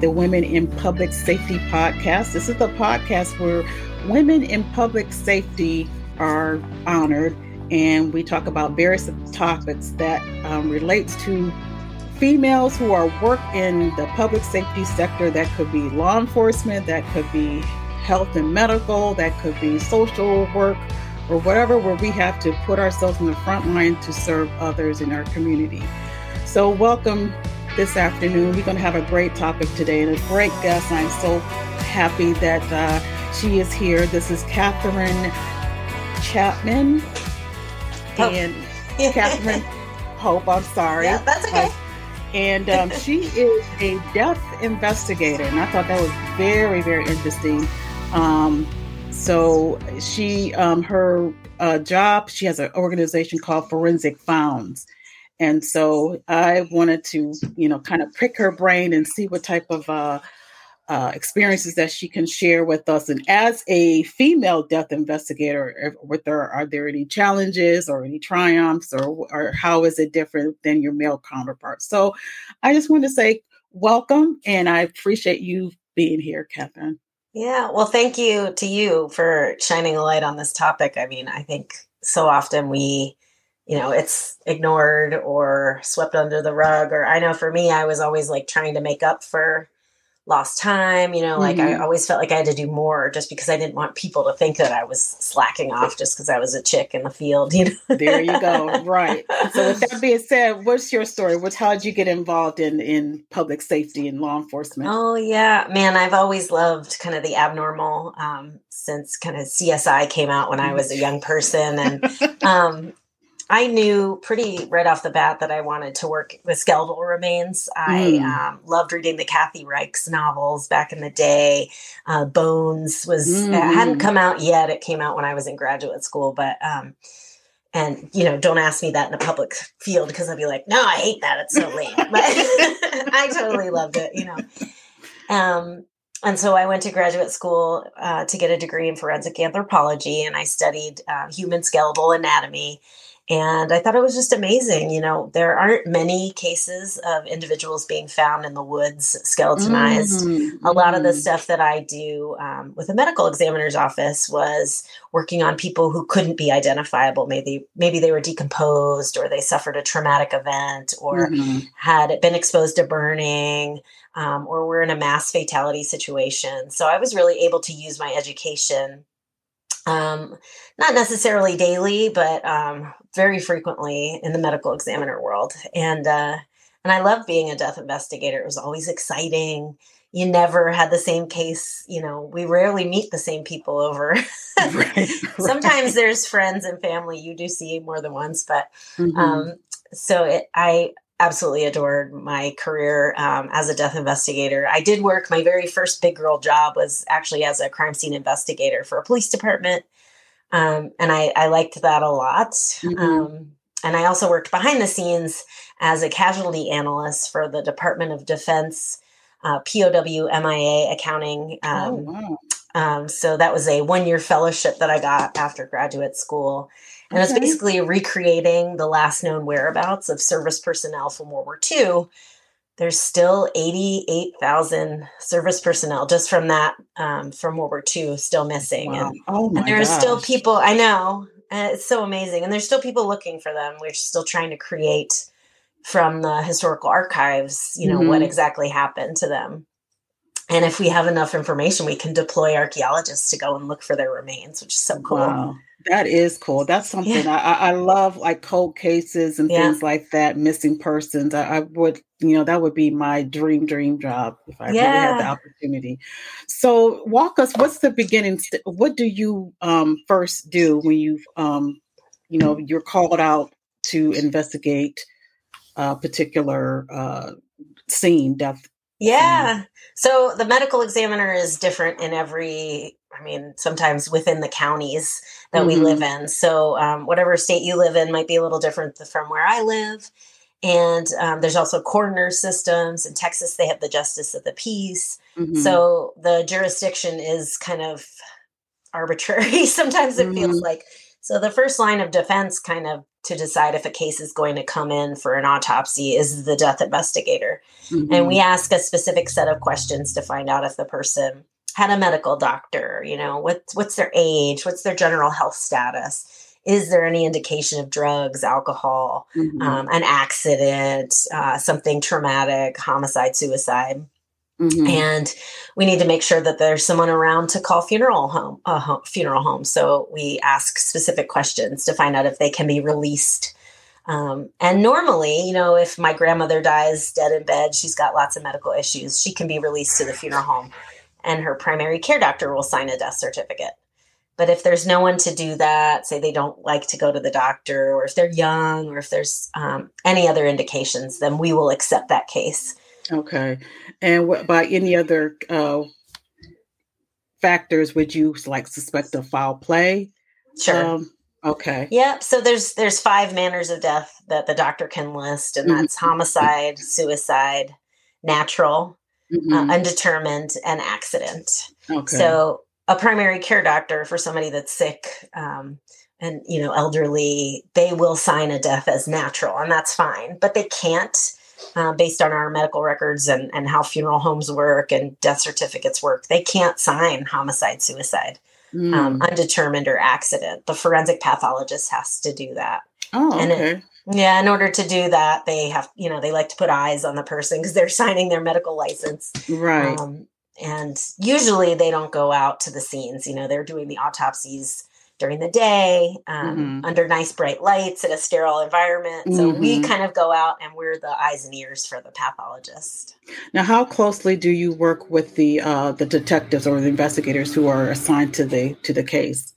the Women in Public Safety podcast. This is the podcast where women in public safety are honored, and we talk about various topics that um, relates to females who are work in the public safety sector. That could be law enforcement, that could be health and medical, that could be social work, or whatever, where we have to put ourselves in the front line to serve others in our community. So, welcome this afternoon. We're going to have a great topic today and a great guest. I'm so happy that uh, she is here. This is Katharine Chapman oh. and Katharine Pope. I'm sorry. Yeah, that's okay. Uh, and um, she is a death investigator, and I thought that was very, very interesting. Um, so she, um, her uh, job, she has an organization called Forensics Found, and so I wanted to, you know, kind of pick her brain and see what type of uh, uh, experiences that she can share with us. And as a female death investigator, with her, are there any challenges or any triumphs, or, or how is it different than your male counterparts? So I just want to say welcome, and I appreciate you being here, Katharine. Yeah, well, thank you to you for shining a light on this topic. I mean, I think so often we you know it's ignored or swept under the rug or i know for me i was always like trying to make up for lost time you know like mm-hmm. i always felt like i had to do more just because i didn't want people to think that i was slacking off just because i was a chick in the field you know? There you go right. So with that being said what's your story? What's how did you get involved in in public safety and law enforcement? Oh yeah man i've always loved kind of the abnormal um, since kind of csi came out when i was a young person and um, I knew pretty right off the bat that I wanted to work with skeletal remains. I mm. um, loved reading the Kathy Reichs novels back in the day. Uh, Bones was mm. hadn't come out yet; it came out when I was in graduate school. But um, and you know, don't ask me that in a public field because I'd be like, "No, I hate that; it's so lame." But I totally loved it, you know. Um, and so I went to graduate school uh, to get a degree in forensic anthropology, and I studied uh, human skeletal anatomy and I thought it was just amazing. You know, there aren't many cases of individuals being found in the woods skeletonized. Mm-hmm. A lot of the mm-hmm. stuff that I do um, with a medical examiner's office was working on people who couldn't be identifiable. Maybe maybe they were decomposed, or they suffered a traumatic event, or mm-hmm. had been exposed to burning, um, or were in a mass fatality situation. So I was really able to use my education um, not necessarily daily, but um, very frequently in the medical examiner world. And uh, and I love being a death investigator. It was always exciting. You never had the same case. You know, we rarely meet the same people over. right, right. Sometimes there's friends and family you do see more than once, but mm-hmm. um, so it, I absolutely adored my career um, as a death investigator. I did work, my very first big girl job was actually as a crime scene investigator for a police department. Um, and I, I, liked that a lot. Mm-hmm. Um, and I also worked behind the scenes as a casualty analyst for the Department of Defense uh, POW MIA accounting. oh, um, wow. Um, so that was a one year fellowship that I got after graduate school. And okay. it's basically recreating the last known whereabouts of service personnel from World War II. There's still 88,000 service personnel just from that, um, from World War II, still missing. Wow. And, oh and there's still people, I know, it's so amazing. And there's still people looking for them. We're still trying to create from the historical archives, you know, mm-hmm. what exactly happened to them. And if we have enough information, we can deploy archaeologists to go and look for their remains, which is so cool. Wow. That is cool. That's something yeah. I, I love, like cold cases and yeah. things like that, missing persons. I, I, would, you know, that would be my dream, dream job if I yeah. really had the opportunity. So, walk us. What's the beginning? St- what do you um, first do when you, um, you know, you're called out to investigate a particular uh, scene, death yeah. So the medical examiner is different in every, I mean, sometimes within the counties that mm-hmm. we live mm-hmm. in. So um, whatever state you live in might be a little different from where I live. And um, there's also coroner systems. In Texas, they have the justice of the peace. Mm-hmm. So the jurisdiction is kind of arbitrary. Sometimes it mm-hmm. feels like So the first line of defense, kind of to decide if a case is going to come in for an autopsy, is the death investigator. Mm-hmm. And we ask a specific set of questions to find out if the person had a medical doctor, you know, what, what's their age, what's their general health status is there any indication of drugs, alcohol, mm-hmm. um, an accident, uh, something traumatic, homicide, suicide? Mm-hmm. And we need to make sure that there's someone around to call funeral home, uh, home, funeral home. So we ask specific questions to find out if they can be released. Um, and normally, you know, if my grandmother dies dead in bed, she's got lots of medical issues, she can be released to the funeral home, and her primary care doctor will sign a death certificate. But if there's no one to do that, say they don't like to go to the doctor, or if they're young, or if there's um, any other indications, then we will accept that case. Okay. And what, by any other uh, factors would you like suspect a foul play? Sure. Um, okay. Yep. So there's there's five manners of death that the doctor can list, and that's mm-hmm. homicide, suicide, natural, uh, mm-hmm. uh, undetermined, and accident. Okay. So a primary care doctor for somebody that's sick um, and you know elderly they will sign a death as natural and that's fine but they can't uh, based on our medical records and, and how funeral homes work and death certificates work. They can't sign homicide suicide mm. um, undetermined or accident. The forensic pathologist has to do that. Oh and okay. It, yeah in order to do that they have you know they like to put eyes on the person because they're signing their medical license. Right. Um, and usually they don't go out to the scenes you know they're doing the autopsies during the day um, mm-hmm. under nice bright lights in a sterile environment so mm-hmm. we kind of go out and we're the eyes and ears for the pathologist now how closely do you work with the uh, the detectives or the investigators who are assigned to the to the case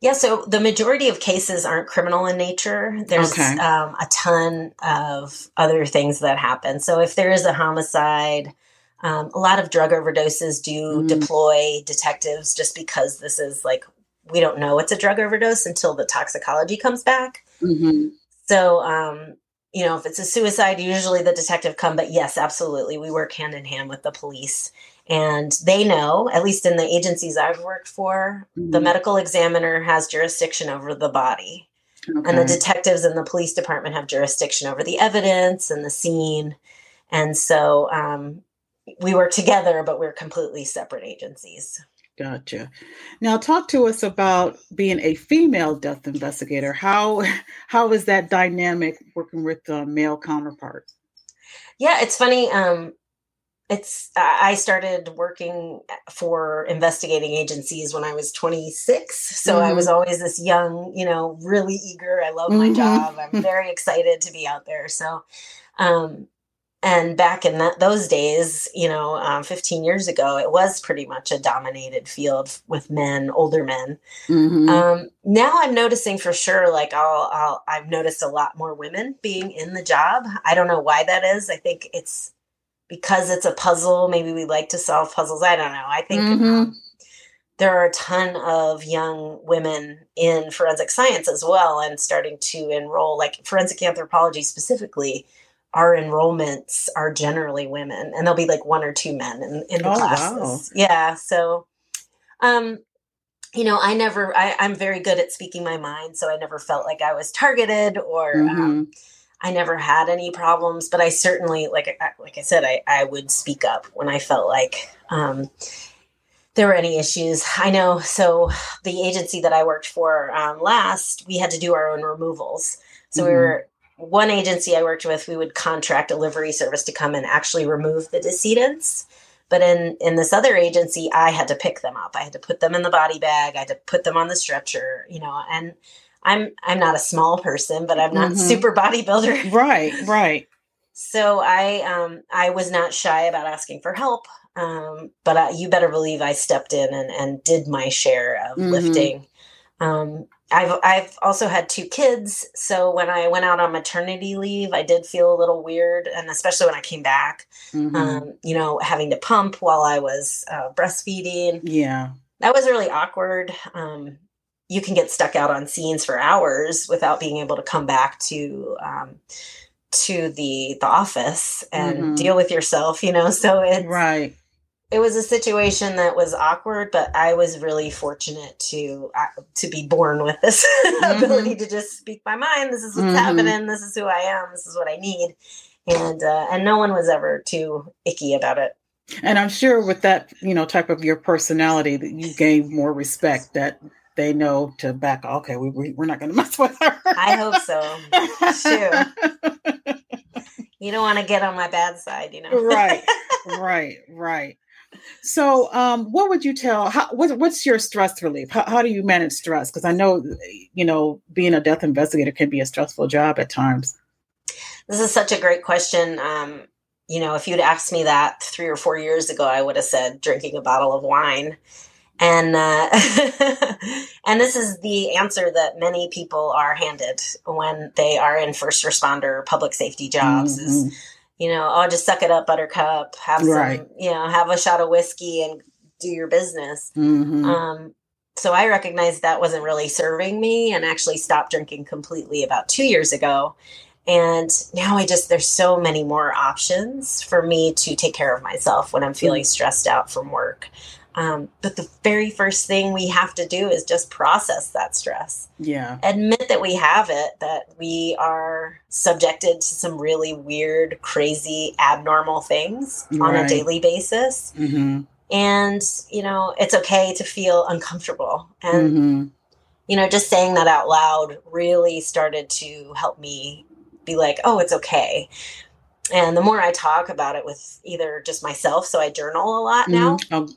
yeah, so the majority of cases aren't criminal in nature. There's okay. um, a ton of other things that happen. So if there is a homicide, um, a lot of drug overdoses do mm-hmm. deploy detectives just because this is like, we don't know it's a drug overdose until the toxicology comes back. Mm-hmm. So, um, you know, if it's a suicide, usually the detective come, but yes, absolutely. We work hand in hand with the police and they know, at least in the agencies I've worked for, mm-hmm. the medical examiner has jurisdiction over the body. Okay. And the detectives in the police department have jurisdiction over the evidence and the scene. And so um, we work together, but we're completely separate agencies. Gotcha. Now, talk to us about being a female death investigator. How how is that dynamic working with the male counterparts? Yeah, it's funny. Um, it's I started working for investigating agencies when I was 26. So mm-hmm. I was mm-hmm. always this young, you know, really eager. I love my mm-hmm. job. I'm very excited to be out there. So um, and back in that, those days you know um, 15 years ago it was pretty much a dominated field with men older men. Mm-hmm. um, now i'm noticing for sure like I'll, I'll i've noticed a lot more women being in the job. I don't know why that is. I think it's because it's a puzzle. Maybe we like to solve puzzles. I don't know. I think mm-hmm. um, there are a ton of young women in forensic science as well and starting to enroll like forensic anthropology specifically our enrollments are generally women and there'll be like one or two men in, in the oh, classes. Wow. Yeah. So, um, you know, I never, I, am very good at speaking my mind. So I never felt like I was targeted or, um, mm-hmm. um, I never had any problems, but I certainly, like, like I said, I, I would speak up when I felt like, um, there were any issues. I know. So the agency that I worked for um, last, we had to do our own removals. So mm-hmm. we were one agency I worked with, we would contract a livery service to come and actually remove the decedents. But in in this other agency, I had to pick them up. I had to put them in the body bag. I had to put them on the stretcher. You know, and I'm I'm not a small person, but I'm not mm-hmm. super bodybuilder. Right, right. So I um I was not shy about asking for help. Um, but I, you better believe I stepped in and, and did my share of mm-hmm. lifting. Um, I've I've also had two kids, so when I went out on maternity leave, I did feel a little weird, and especially when I came back, mm-hmm. um, you know, having to pump while I was uh, breastfeeding. Yeah, that was really awkward. Um, you can get stuck out on scenes for hours without being able to come back to um, to the the office and mm-hmm. deal with yourself. You know, so it's right it was a situation that was awkward, but I was really fortunate to uh, to be born with this mm-hmm. ability to just speak my mind. This is what's mm-hmm. happening. This is who I am. This is what I need, and uh, and no one was ever too icky about it. And I'm sure with that, you know, type of your personality, that you gain more respect. That they know to back. Okay, we, we we're not going to mess with her. I hope so. Sure. you don't want to get on my bad side, you know. right, right, right. So, um, what would you tell? How, what, what's your stress relief? How, how do you manage stress? Because I know, you know, being a death investigator can be a stressful job at times. This is such a great question. Um, you know, if you'd asked me that three or four years ago, I would have said drinking a bottle of wine. And uh, and this is the answer that many people are handed when they are in first responder public safety jobs. Mm-hmm. Is you know, oh, just suck it up, buttercup, have right. some, you know, have a shot of whiskey and do your business. Mm-hmm. Um, so I recognized that wasn't really serving me and actually stopped drinking completely about two years ago. And now I just, there's so many more options for me to take care of myself when I'm feeling mm-hmm. stressed out from work. Um, but the very first thing we have to do is just process that stress. Yeah. Admit that we have it, that we are subjected to some really weird, crazy, abnormal things right. on a daily basis. Mm-hmm. And, you know, it's okay to feel uncomfortable. And, mm-hmm. you know, just saying that out loud really started to help me be like, oh, it's okay. And the more I talk about it with either just myself, so I journal a lot now. Mm-hmm. Oh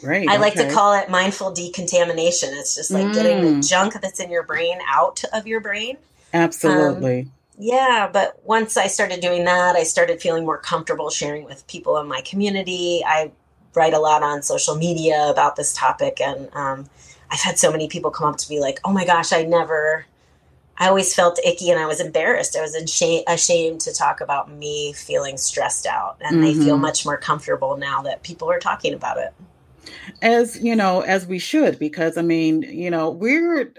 Great. I okay. like to call it mindful decontamination. It's just like mm. getting the mm. junk that's in your brain out of your brain. Absolutely. Um, yeah, but once I started doing that, I started feeling more comfortable sharing with people in my community. I write a lot on social media about this topic, and um, I've had so many people come up to me like, "Oh my gosh, I never." I always felt icky and I was embarrassed. I was ashamed to talk about me feeling stressed out, and mm-hmm. they feel much more comfortable now that people are talking about it as you know as we should because i mean you know we're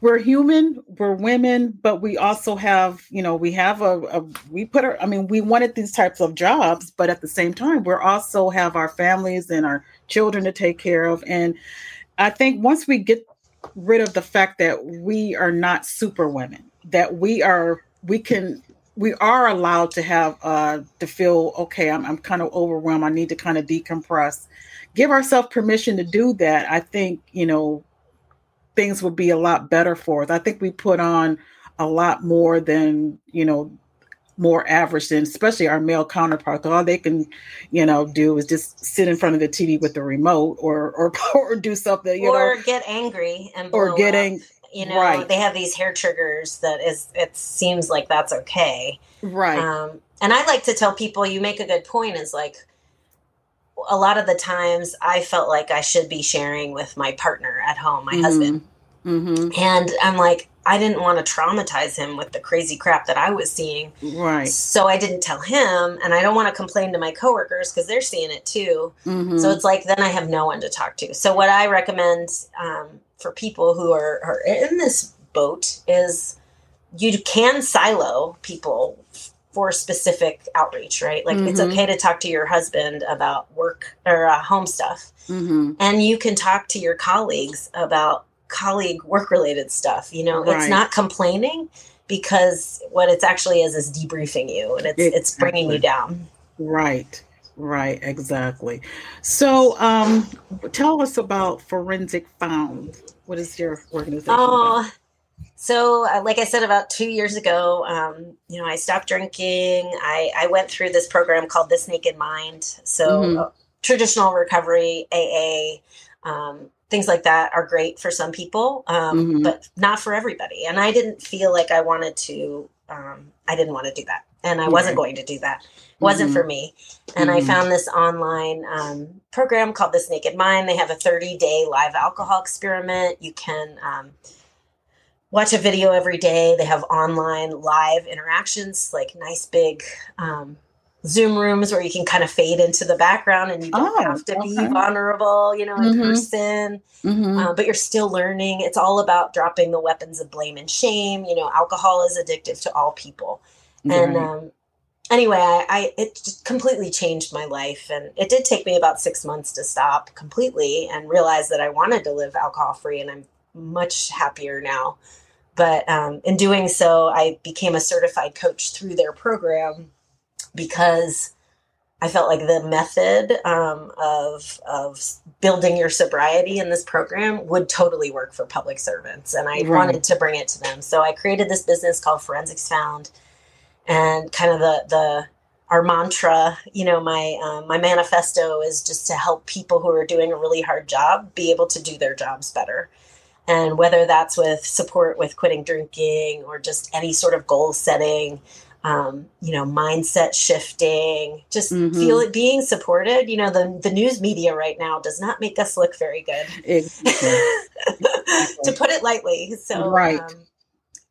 we're human we're women but we also have you know we have a, a, we put our i mean we wanted these types of jobs but at the same time we're also have our families and our children to take care of. And i think once we get rid of the fact that we are not super women that we are we can we are allowed to have uh to feel okay i'm, I'm kind of overwhelmed. I need to kind of decompress give ourselves permission to do that, I think, you know, things would be a lot better for us. I think we put on a lot more than, you know, more average than especially our male counterparts. All they can, you know, do is just sit in front of the TV with the remote or or, or do something, you or know. get angry and or getting you know, right. they have these hair triggers that is it seems like that's okay. Right. Um, and I like to tell people you make a good point is like a lot of the times I felt like I should be sharing with my partner at home, my mm-hmm. husband. Mm-hmm. And I'm like, I didn't want to traumatize him with the crazy crap that I was seeing. Right. So I didn't tell him, and I don't want to complain to my coworkers because they're seeing it too. Mm-hmm. So it's like then I have no one to talk to. So what I recommend um, for people who are, are in this boat is you can silo people for specific outreach, right? Like mm-hmm. it's okay to talk to your husband about work or uh, home stuff. Mm-hmm. And you can talk to your colleagues about colleague work related stuff. You know, right. it's not complaining because what it's actually is is debriefing you and it's exactly. it's bringing you down. Right. Right, exactly. So, um, tell us about Forensics Found. What is your organization? Oh, about? So, uh, like I said, about two years ago, um, you know, I stopped drinking. I, I went through this program called This Naked Mind. So, mm-hmm. uh, traditional recovery, AA, um, things like that are great for some people, um, mm-hmm. but not for everybody. And I didn't feel like I wanted to, um, I didn't want to do that. And I wasn't going to do that. It wasn't mm-hmm. for me. And I mm-hmm. found this online um, program called This Naked Mind. They have a 30 day live alcohol experiment. You can, um, watch a video every day. They have online live interactions, like nice big um, Zoom rooms where you can kind of fade into the background and you don't oh, have to okay. be vulnerable, you know, in mm-hmm. person, mm-hmm. Uh, but you're still learning. It's all about dropping the weapons of blame and shame. You know, alcohol is addictive to all people. Right. And um, anyway, I, I it just completely changed my life, and it did take me about six months to stop completely and realize that I wanted to live alcohol free, and I'm much happier now. But um, in doing so, I became a certified coach through their program because I felt like the method um, of of building your sobriety in this program would totally work for public servants, and I right. wanted to bring it to them. So I created this business called Forensics Found, and kind of the the our mantra, you know, my um, my manifesto is just to help people who are doing a really hard job be able to do their jobs better. And whether that's with support with quitting drinking or just any sort of goal setting, um, you know, mindset shifting, just mm-hmm. feel it being supported. You know, the, the news media right now does not make us look very good, exactly. to put it lightly. So, right. Um,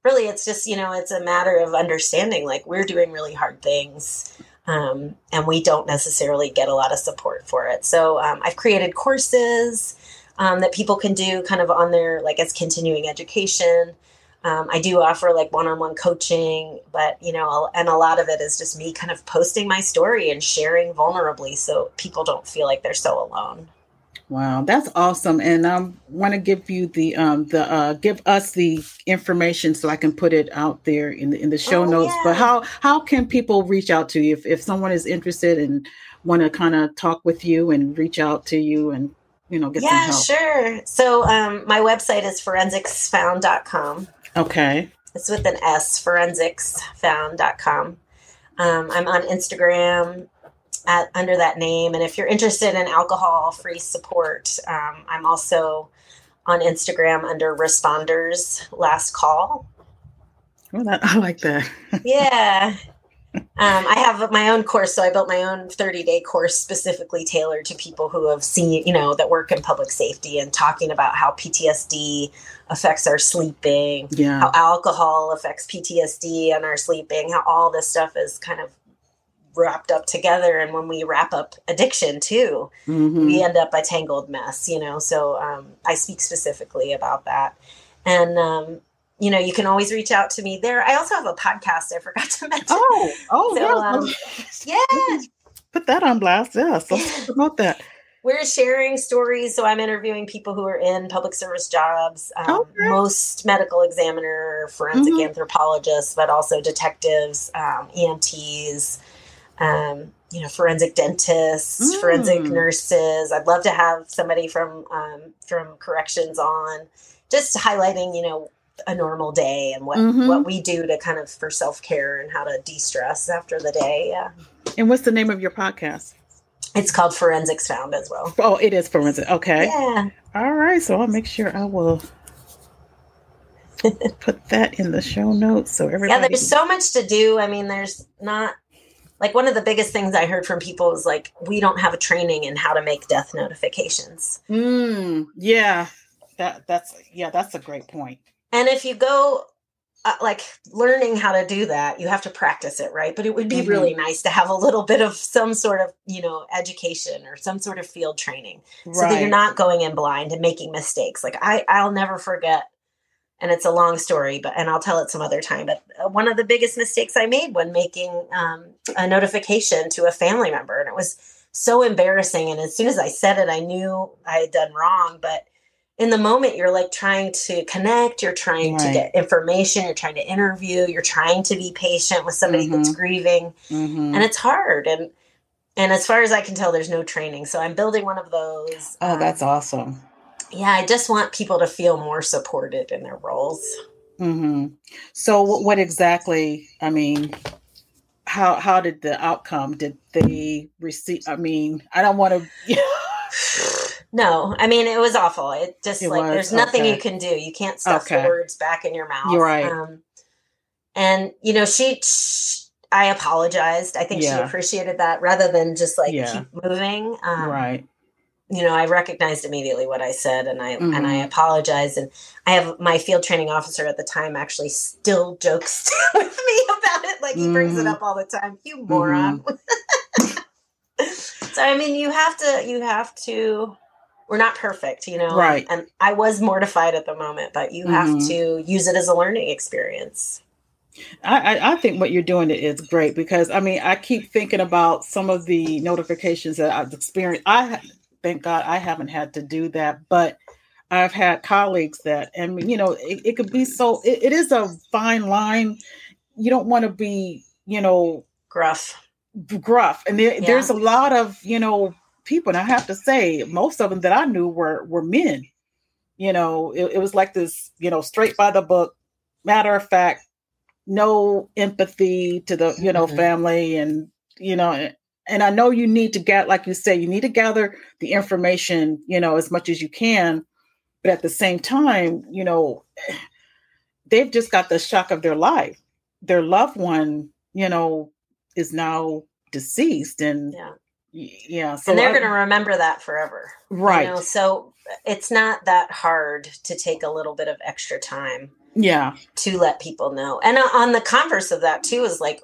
really, it's just, you know, it's a matter of understanding like we're doing really hard things. Um, and we don't necessarily get a lot of support for it. So um, I've created courses um, that people can do kind of on their like as continuing education. Um, I do offer like one-on-one coaching, but you know, and a lot of it is just me kind of posting my story and sharing vulnerably, so people don't feel like they're so alone. Wow, that's awesome! And I want to give you the um the uh give us the information so I can put it out there in the in the show oh, notes. Yeah. But how how can people reach out to you if if someone is interested and want to kind of talk with you and reach out to you and you know get yeah sure so um my website is forensicsfound.com Okay. It's with an S, forensicsfound.com. Um, I'm on Instagram at, under that name. And if you're interested in alcohol free support, um, I'm also on Instagram under Responders Last Call. Oh, that, I like that. yeah. Um, I have my own course, so I built my own 30 day course specifically tailored to people who have seen, you know, that work in public safety and talking about how PTSD affects our sleeping, yeah. how alcohol affects PTSD and our sleeping, how all this stuff is kind of wrapped up together. And when we wrap up addiction too, mm-hmm. we end up a tangled mess, you know. So um, I speak specifically about that. And um, you know, you can always reach out to me there. I also have a podcast I forgot to mention. Oh, oh, so, yeah. Um, yeah. Put that on blast. Yeah. So promote that. We're sharing stories. So I'm interviewing people who are in public service jobs, um, okay. most medical examiner, forensic mm-hmm. anthropologists, but also detectives, um, EMTs, um, you know, forensic dentists, mm. forensic nurses. I'd love to have somebody from um, from corrections on, just highlighting, you know, a normal day and what mm-hmm. what we do to kind of for self-care and how to de-stress after the day yeah. And what's the name of your podcast? It's called forensics found as well. Oh it is forensic okay. Yeah. All right so i'll make sure i will put that in the show notes so everybody yeah there's so much to do. I mean there's not like one of the biggest things i heard from people is like we don't have a training in how to make death notifications. Mm, yeah that that's yeah that's a great point and if you go uh, like learning how to do that, you have to practice it, right? But it would be mm-hmm. really nice to have a little bit of some sort of, you know, education or some sort of field training right. so that you're not going in blind and making mistakes. Like I I'll never forget and it's a long story, but and I'll tell it some other time. But uh, one of the biggest mistakes I made when making um, a notification to a family member, and it was so embarrassing. And as soon as I said it, I knew I had done wrong. But in the moment you're like trying to connect you're trying right. to get information you're trying to interview you're trying to be patient with somebody mm-hmm. that's grieving mm-hmm. and it's hard and and as far as i can tell there's no training so i'm building one of those oh that's um, awesome yeah i just want people to feel more supported in their roles mm-hmm. so what exactly i mean how how did the outcome did they receive i mean i don't want to No, I mean it was awful. It just it like was? there's nothing okay. you can do. You can't stuff okay. words back in your mouth. You're right. Um, and you know, she, she, I apologized. I think yeah. she appreciated that rather than just like yeah. keep moving. Um, right. You know, I recognized immediately what I said, and I mm-hmm. and I mm-hmm. apologized. And I have my field training officer at the time actually still jokes with me about it. Like he mm-hmm. brings it mm-hmm. up all the time. You moron. Mm-hmm. so I mean, you have to you have to we're not perfect, you know. Right. And I was mortified at the moment, but you mm-hmm. have to use it as a learning experience. I, I think what you're doing is great because I mean I keep thinking about some of the notifications that I've experienced. I thank God I haven't had to do that, but I've had colleagues that, and you know, it, it could be so. It, it is a fine line. You don't want to be, you know, gruff, gruff, and there, yeah. there's a lot of you know people, and I have to say, most of them that I knew were were men. You know, it, it was like this, you know, straight by the book, matter of fact, no empathy to the you know mm-hmm. family and you know and i know you need to get like you say you need to gather the information you know as much as you can but at the same time you know they've just got the shock of their life their loved one you know is now deceased and yeah yeah so and they're going to remember that forever right you know? so it's not that hard to take a little bit of extra time yeah to let people know and uh, on the converse of that too is like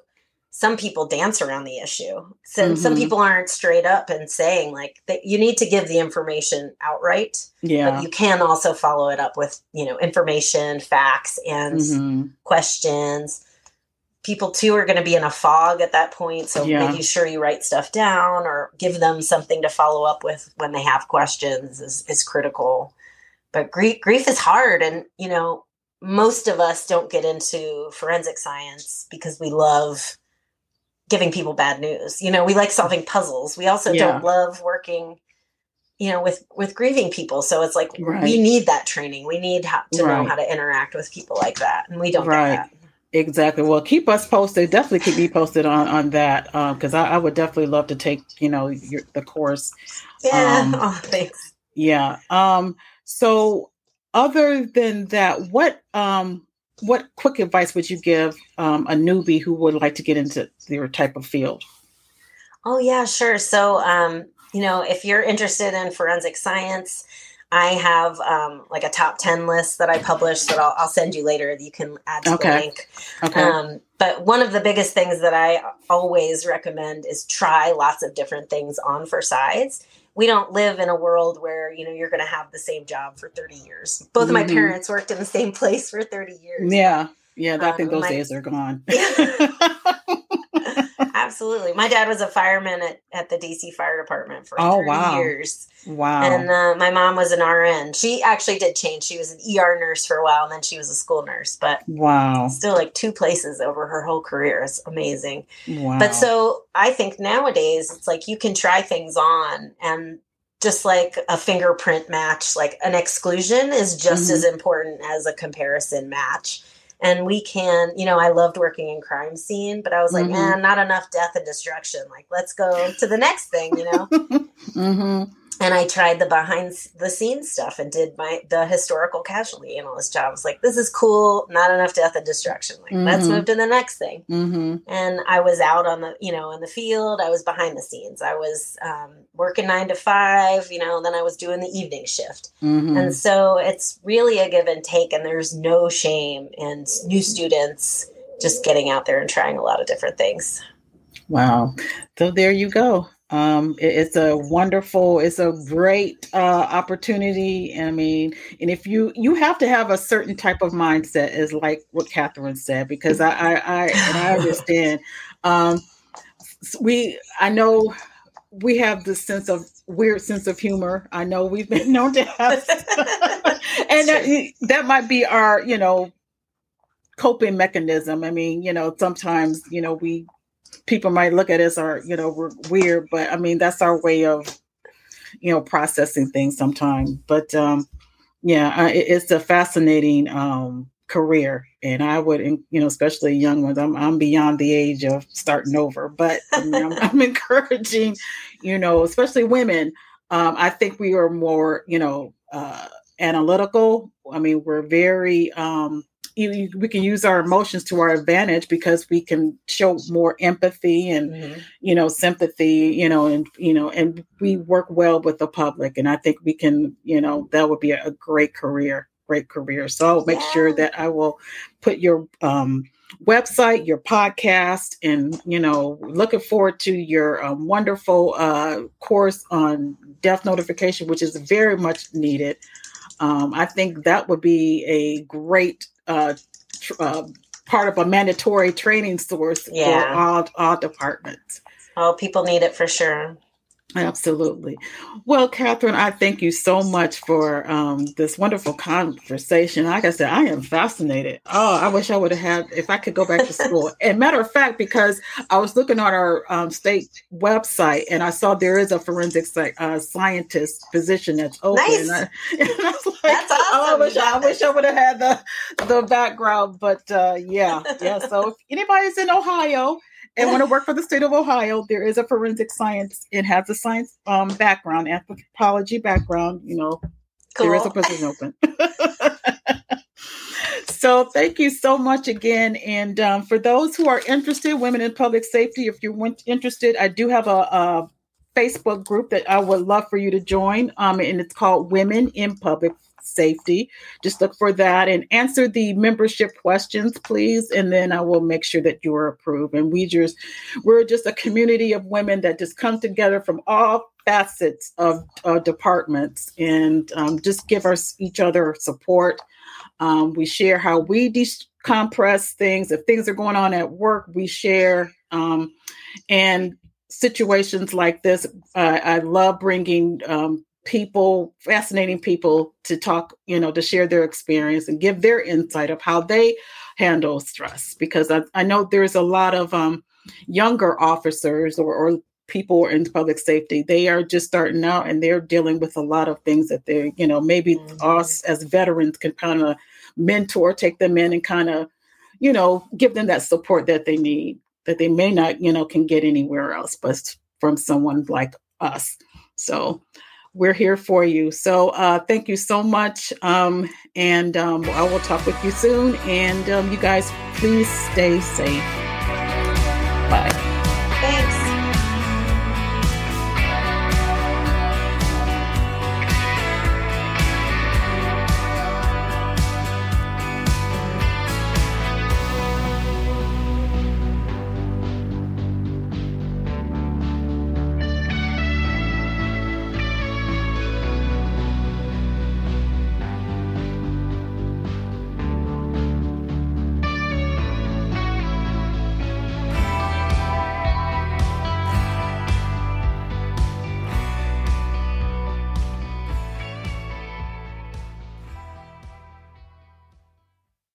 some people dance around the issue so mm-hmm. some people aren't straight up and saying like that you need to give the information outright yeah but you can also follow it up with you know information facts and mm-hmm. questions people too are going to be in a fog at that point so yeah. making sure you write stuff down or give them something to follow up with when they have questions is, is critical but grief grief is hard and you know most of us don't get into forensic science because we love giving people bad news. You know, we like solving puzzles. We also yeah. don't love working you know with with grieving people so it's like right. we need that training we need how, to right. know how to interact with people like that and we don't right exactly. Well keep us posted. Definitely keep me posted on on that because um, I, I, would definitely love to take you know your, the course. Yeah. Um, oh, thanks. yeah. Um so other than that, what um, what quick advice would you give um, a newbie who would like to get into your type of field? Oh yeah, sure. So um, you know, if you're interested in forensic science, I have um, like a top 10 list that I publish that I'll, I'll send you later. You can add to okay. the link. Okay. Um, but one of the biggest things that I always recommend is try lots of different things on for sides we don't live in a world where you know you're going to have the same job for 30 years both mm-hmm. of my mm-hmm. parents worked in the same place for 30 years yeah yeah i um, think those my, days are gone absolutely. My dad was a fireman at, at the dc fire department for oh, wow. years. Wow. And uh, my mom was an rn. She actually did change. She was an er nurse for a while and then she was a school nurse but wow. still like two places over her whole career. Is amazing. Wow. but so i think nowadays it's like you can try things on and just like a fingerprint match like an exclusion is just mm-hmm. as important as a comparison match and we can you know i loved working in crime scene but i was like mm-hmm. man not enough death and destruction. Like let's go to the next thing you know? Mm-hmm and I tried the behind the scenes stuff and did my the historical casualty analyst job. I was like, this is cool. Not enough death and destruction. Like, mm-hmm. let's move to the next thing. Mm-hmm. And I was out on the you know in the field. I was behind the scenes. I was um, working nine to five. You know, then I was doing the evening shift. Mm-hmm. And so it's really a give and take. And there's no shame in new students just getting out there and trying a lot of different things. Wow. So there you go. Um, it, it's a wonderful, it's a great uh, opportunity. I mean, and if you you have to have a certain type of mindset, is like what Katharine said, because I I, I and I understand. Um, we I know we have this sense of weird sense of humor. I know we've been known to have, and that, that might be our you know coping mechanism. I mean, you know, sometimes you know we people might look at us or you know we're weird but i mean that's our way of you know processing things sometimes but um yeah it, it's a fascinating um career and i would you know especially young ones i'm, I'm beyond the age of starting over but I mean, I'm, I'm, encouraging you know especially women. Um i think we are more you know uh analytical. I mean we're very um you, we can use our emotions to our advantage because we can show more empathy and mm-hmm. you know sympathy you know and you know and we work well with the public and i think we can you know that would be a, great career great career so i'll make yeah. sure that i will put your um, website your podcast and you know looking forward to your um, wonderful uh, course on death notification which is very much needed um, I think that would be a great uh, tr- uh, part of a mandatory training source yeah. for all all departments. Oh, people need it for sure. Absolutely. Well, Katharine, I thank you so much for um, this wonderful conversation. Like I said, I am fascinated. Oh, I wish I would have had, if I could go back to school. and matter of fact, because I was looking on our um, state website and I saw there is a forensic uh, scientist position that's open. Nice. And I, and I was like, that's awesome. Oh, I wish, I, wish I would have had the, the background. But uh, yeah, yeah. So if anybody's in Ohio, and want to work for the state of Ohio, there is a forensic science. It has a science um, background, anthropology background. You know, cool. there is a position open. so thank you so much again. And um, for those who are interested, women in public safety, if you're interested, I do have a, a Facebook group that I would love for you to join. Um, and it's called Women in Public safety. Just look for that and answer the membership questions, please. And then I will make sure that you are approved. And we just, we're just a community of women that just come together from all facets of uh, departments and um, just give us each other support. Um, we share how we decompress things. If things are going on at work, we share. Um, and situations like this, uh, I love bringing um, people, fascinating people to talk, you know, to share their experience and give their insight of how they handle stress. Because I, I know there's a lot of um, younger officers or, or people in public safety they are just starting out and they're dealing with a lot of things that they're you know maybe mm-hmm. us as veterans can kind of mentor take them in and kind of you know give them that support that they need that they may not you know can get anywhere else but from someone like us so we're here for you. So uh, thank you so much. Um, and um, I will talk with you soon. And um, you guys, please stay safe. Bye.